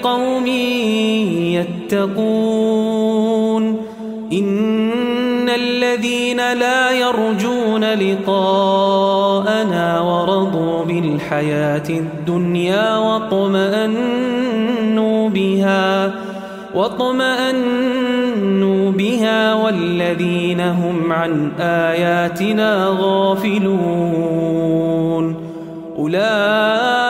لقوم يتقون إن الذين لا يرجون لقاءنا ورضوا بالحياة الدنيا واطمأنوا بها واطمأنوا بها والذين هم عن آياتنا غافلون أولئك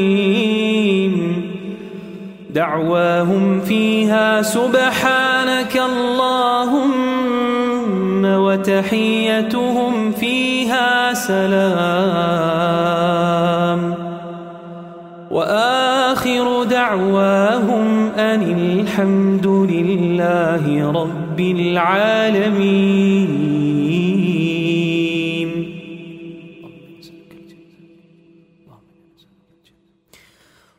دعواهم فيها سبحانك اللهم وتحيتهم فيها سلام. وآخر دعواهم أن الحمد لله رب العالمين.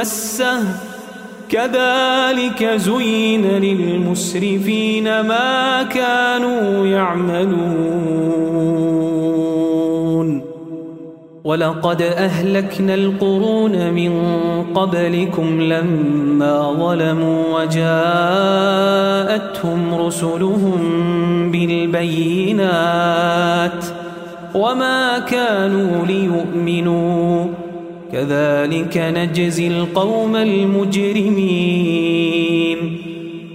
مسه. كذلك زين للمسرفين ما كانوا يعملون. ولقد أهلكنا القرون من قبلكم لما ظلموا وجاءتهم رسلهم بالبينات. وما كانوا ليؤمنوا. كذلك نجزي القوم المجرمين.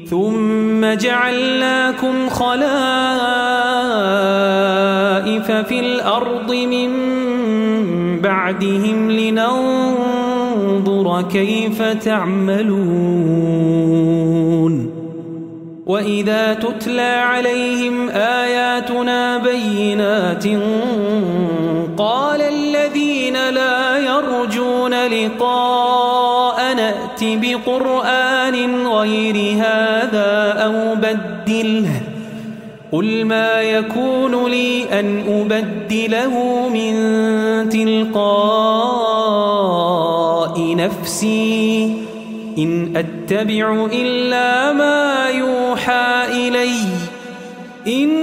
ثم جعلناكم خلائف في الأرض من بعدهم لننظر كيف تعملون. وإذا تتلى عليهم آياتنا بينات قال لا يرجون لقاء نأت بقرآن غير هذا أو بدله. قل ما يكون لي أن أبدله من تلقاء نفسي. إن أتبع إلا ما يوحى إلي. إني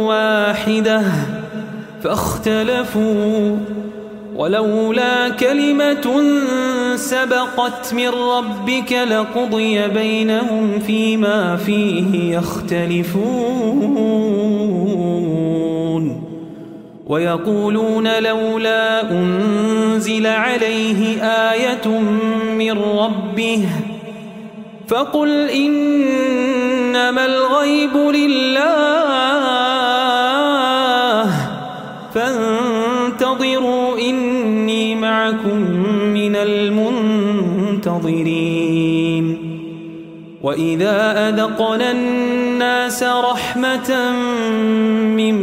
واحدة فاختلفوا ولولا كلمة سبقت من ربك لقضي بينهم فيما فيه يختلفون. ويقولون لولا أنزل عليه آية من ربه فقل إنما الغيب لله. فانتظروا إني معكم من المنتظرين. وإذا أذقنا الناس رحمة من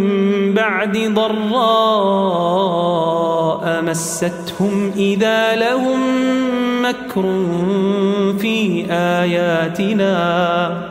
بعد ضراء مستهم إذا لهم مكر في آياتنا.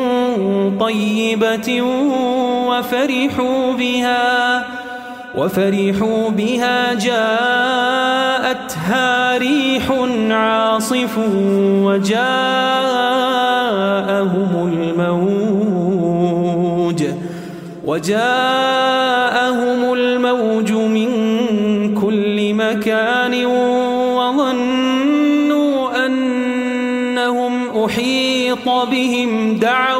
طيبة وفرحوا بها وفرحوا بها جاءتها ريح عاصف وجاءهم الموج وجاءهم الموج من كل مكان وظنوا أنهم أحيط بهم دعوا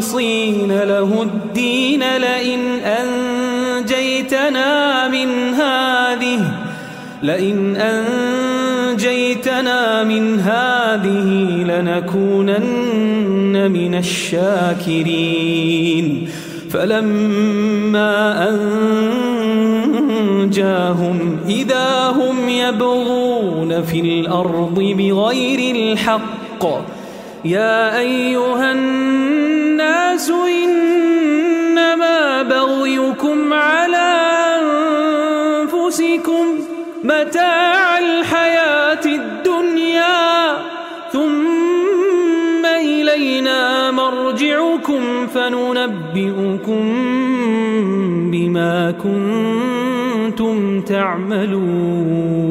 مخلصين له الدين لئن أنجيتنا من هذه لئن أنجيتنا من هذه لنكونن من الشاكرين. فلما أنجاهم إذا هم يبغون في الأرض بغير الحق يا أيها الناس إنما بغيكم على أنفسكم متاع الحياة الدنيا ثم إلينا مرجعكم فننبئكم بما كنتم تعملون.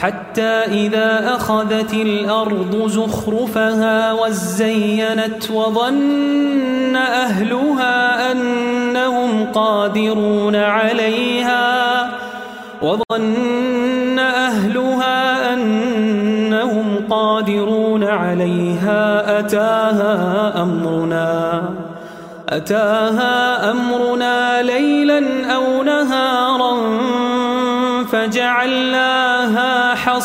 حتى إذا أخذت الأرض زخرفها وزينت وظن أهلها أنهم قادرون عليها وظن أهلها أنهم قادرون عليها أتاها أمرنا أتاها أمرنا ليلا أو نهارا فجعلناها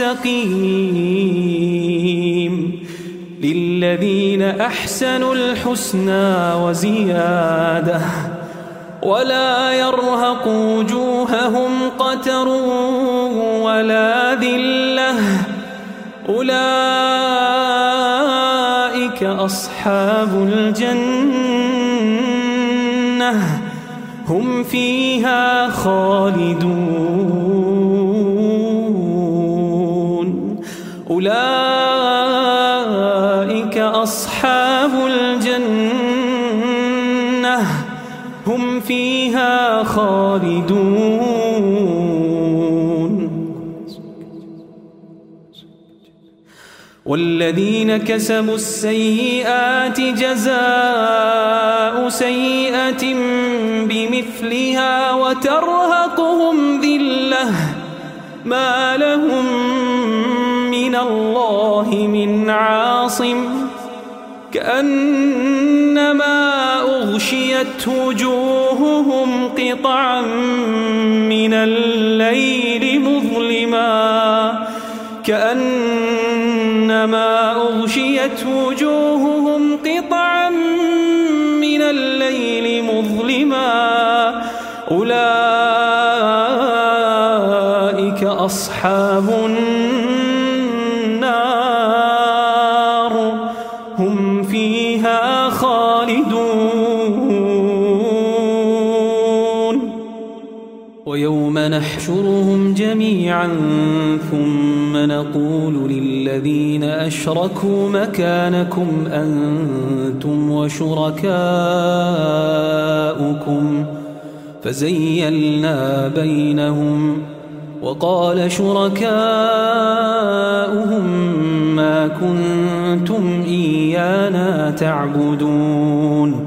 مستقيم للذين أحسنوا الحسنى وزيادة ولا يرهق وجوههم قتر ولا ذلة. أولئك أصحاب الجنة. هم فيها خالدون. أولئك أصحاب الجنة. هم فيها خالدون. والذين كسبوا السيئات جزاء سيئة بمثلها وترهقهم ذلة. ما لهم الله من عاصم كأنما أغشيت وجوههم قطعا من الليل مظلما كأنما أغشيت وجوههم قطعا من الليل مظلما أولئك أصحاب النار جميعا ثم نقول للذين أشركوا مكانكم أنتم وشركاؤكم. فزيلنا بينهم وقال شركاؤهم ما كنتم إيانا تعبدون.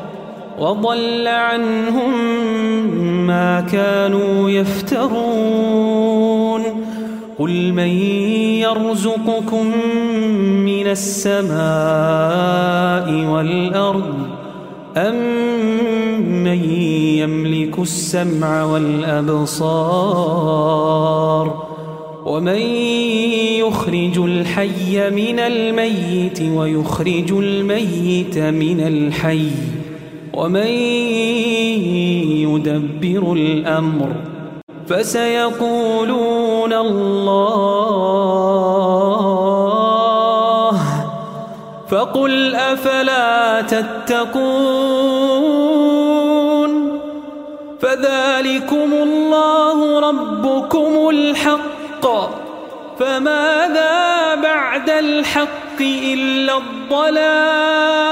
وضل عنهم ما كانوا يفترون. قل من يرزقكم من السماء والأرض أم من يملك السمع والأبصار ومن يخرج الحي من الميت ويخرج الميت من الحي ومن يدبر الأمر فسيقولون الله فقل أفلا تتقون فذلكم الله ربكم الحق فماذا بعد الحق إلا الضلال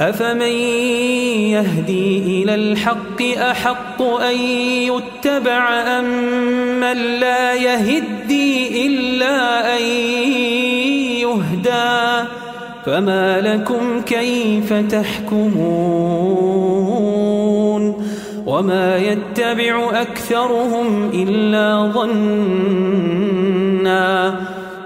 أفمن يهدي إلى الحق أحق أن يتبع أم من لا يهدي إلا أن يهدى فما لكم كيف تحكمون وما يتبع أكثرهم إلا ظنّا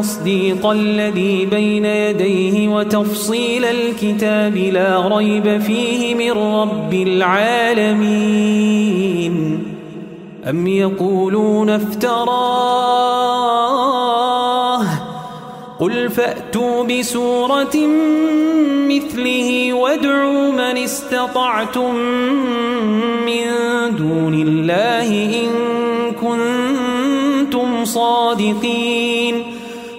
تصديق الذي بين يديه وتفصيل الكتاب لا ريب فيه من رب العالمين. أم يقولون افتراه؟ قل فأتوا بسورة مثله وادعوا من استطعتم من دون الله إن كنتم صادقين.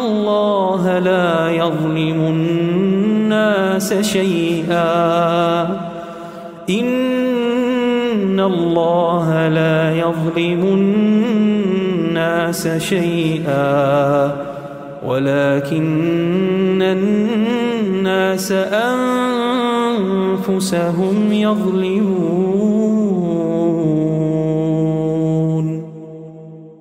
الله لا يظلم الناس شيئا. إن الله لا يظلم الناس شيئا. ولكن الناس أنفسهم يظلمون.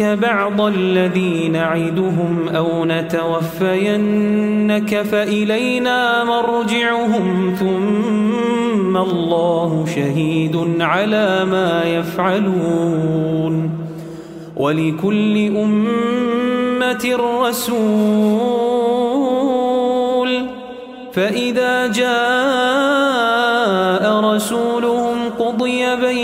نرينك بعض الذي نعدهم أو نتوفينك فإلينا مرجعهم ثم الله شهيد على ما يفعلون ولكل أمة رسول فإذا جاء رسولهم قضي بينهم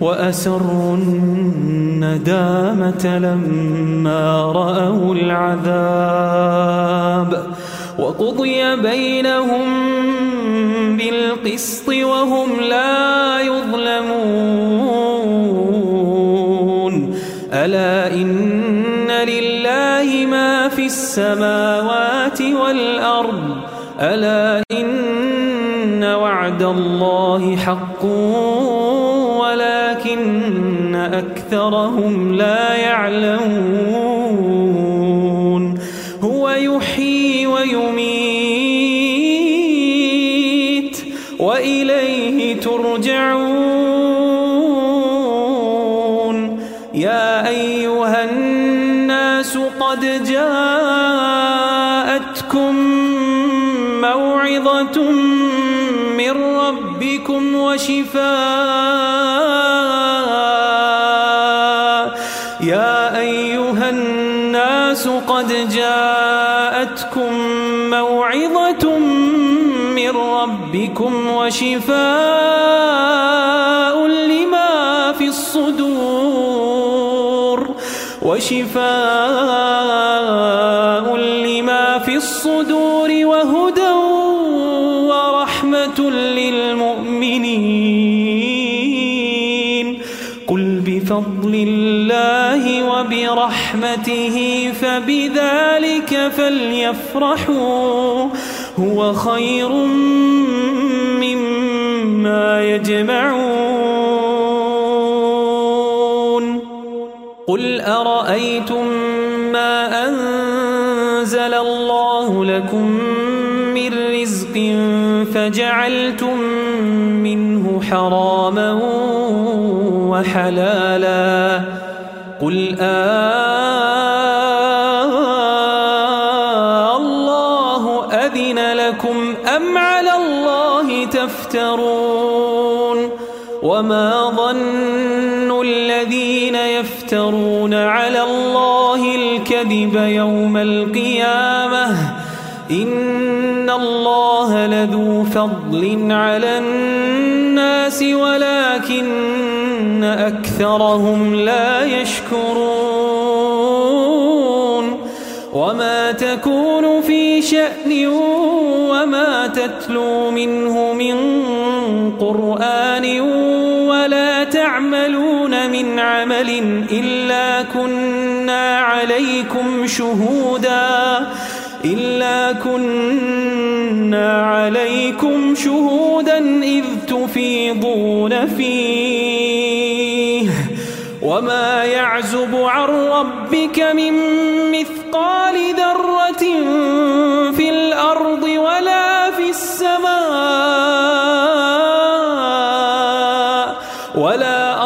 وأسروا الندامة لما رأوا العذاب وقضي بينهم بالقسط وهم لا يظلمون. ألا إن لله ما في السماوات والأرض؟ ألا إن وعد الله حق ولكن أكثرهم لا يعلمون. هو يحيي ويميت وإليه ترجعون. يا أيها الناس قد جاءتكم موعظة من ربكم وشفاء ربكم وشفاء لما في الصدور. وشفاء لما في الصدور وهدى ورحمة للمؤمنين. قل بفضل الله وبرحمته فبذلك فليفرحوا. هو خير مما يجمعون. قل أرأيتم ما أنزل الله لكم من رزق فجعلتم منه حراما وحلالا. قل آه يفترون على الله الكذب يوم القيامة. إن الله لذو فضل على الناس ولكن أكثرهم لا يشكرون. وما تكون في شأن وما تتلو منه من قرآن تعملون من عمل إلا كنا عليكم شهوداً إلا كنا عليكم شهودا إذ تفيضون فيه. وما يعزب عن ربك من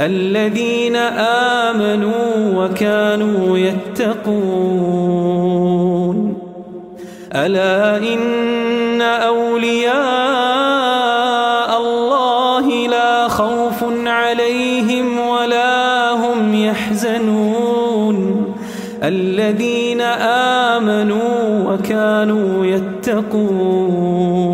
الذين آمنوا وكانوا يتقون. ألا إن أولياء الله لا خوف عليهم ولا هم يحزنون. الذين آمنوا وكانوا يتقون.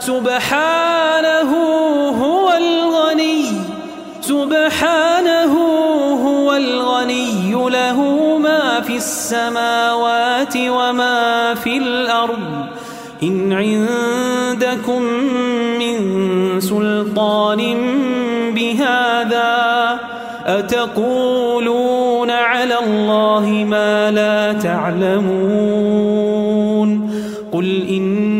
سبحانه هو الغني سبحانه هو الغني له ما في السماوات وما في الأرض. إن عندكم من سلطان بهذا أتقولون على الله ما لا تعلمون. قل إن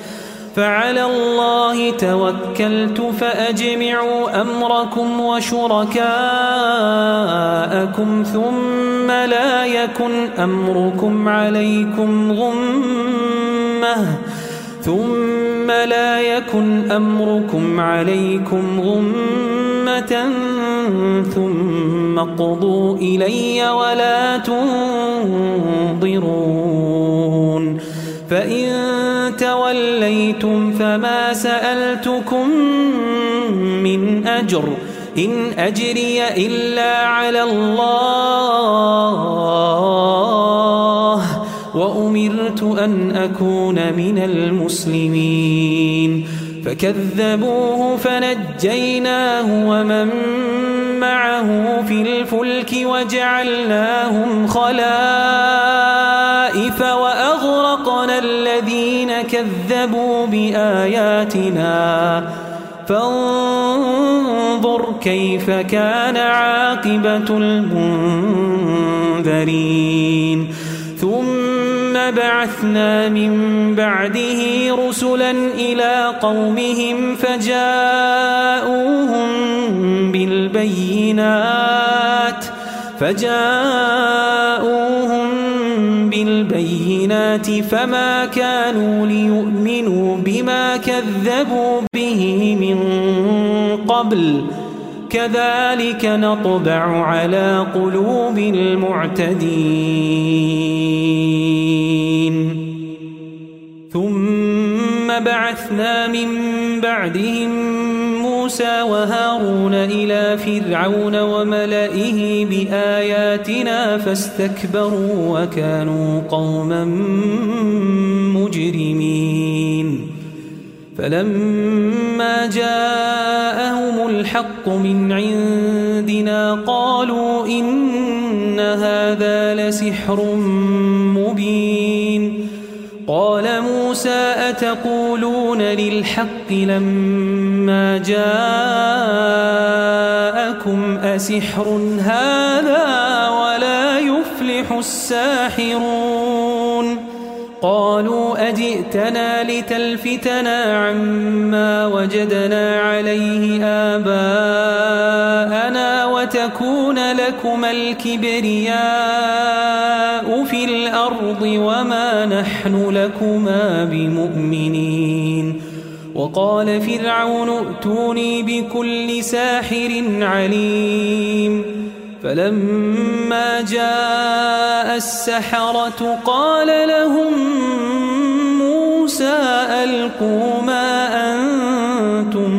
فعلى الله توكلت فأجمعوا أمركم وشركاءكم ثم لا يكن أمركم عليكم غمة ثم لا يكن أمركم عليكم غمة ثم اقضوا إلي ولا تنظرون فإن توليتم فما سألتكم من أجر إن أجري إلا على الله وأمرت أن أكون من المسلمين فكذبوه فنجيناه ومن معه في الفلك وجعلناهم خلائف كذبوا بآياتنا فانظر كيف كان عاقبة المنذرين ثم بعثنا من بعده رسلا إلى قومهم فجاءوهم بالبينات فجاءوهم بالبينات فما كانوا ليؤمنوا بما كذبوا به من قبل. كذلك نطبع على قلوب المعتدين. ثم بعثنا من بعدهم موسى وهارون إلى فرعون وملئه بآياتنا فاستكبروا وكانوا قوما مجرمين. فلما جاءهم الحق من عندنا قالوا إن هذا لسحر مبين. قال موسى أتقولون للحق لما جاءكم أسحر هذا ولا يفلح الساحرون قالوا أجئتنا لتلفتنا عما وجدنا عليه آباءنا لكما الكبرياء في الأرض وما نحن لكما بمؤمنين. وقال فرعون ائتوني بكل ساحر عليم. فلما جاء السحرة قال لهم موسى ألقوا ما أنتم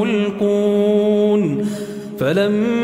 ملقون. فلما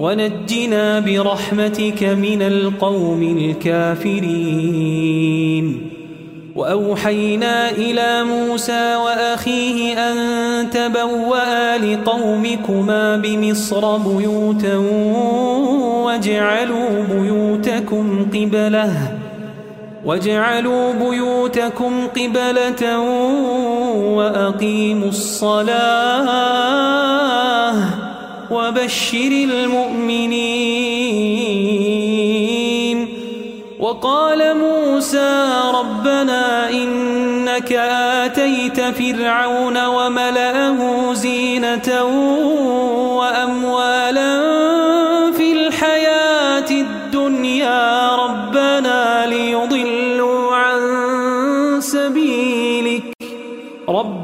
ونجنا برحمتك من القوم الكافرين. وأوحينا إلى موسى وأخيه أن تبوأ لقومكما بمصر بيوتا واجعلوا بيوتكم قبلة واجعلوا بيوتكم قبلة وأقيموا الصلاة. وبشر المؤمنين. وقال موسى ربنا إنك آتيت فرعون وملأه زينة وأموالا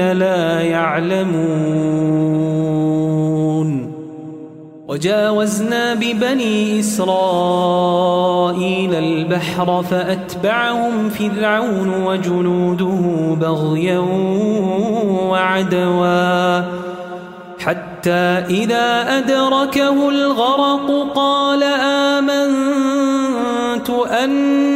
لا يعلمون. وجاوزنا ببني إسرائيل البحر فأتبعهم فرعون وجنوده بغيا وعدوا. حتى إذا أدركه الغرق قال آمنت أنه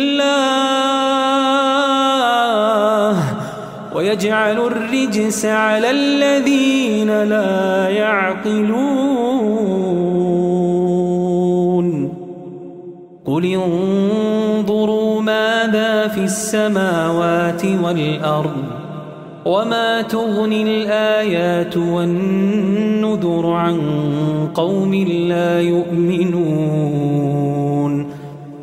ويجعل الرجس على الذين لا يعقلون. قل انظروا ماذا في السماوات والأرض وما تغني الآيات والنذر عن قوم لا يؤمنون.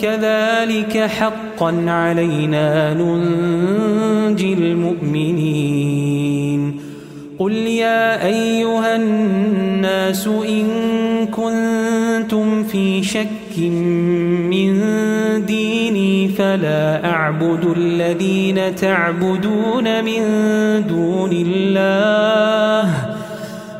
كذلك حقا علينا ننجي المؤمنين. قل يا أيها الناس إن كنتم في شك من ديني فلا أعبد الذين تعبدون من دون الله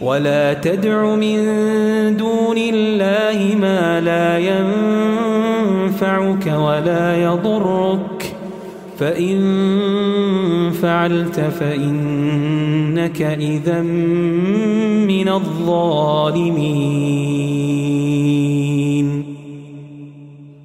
ولا تدع من دون الله ما لا ينفعك ولا يضرك. فإن فعلت فإنك إذا من الظالمين.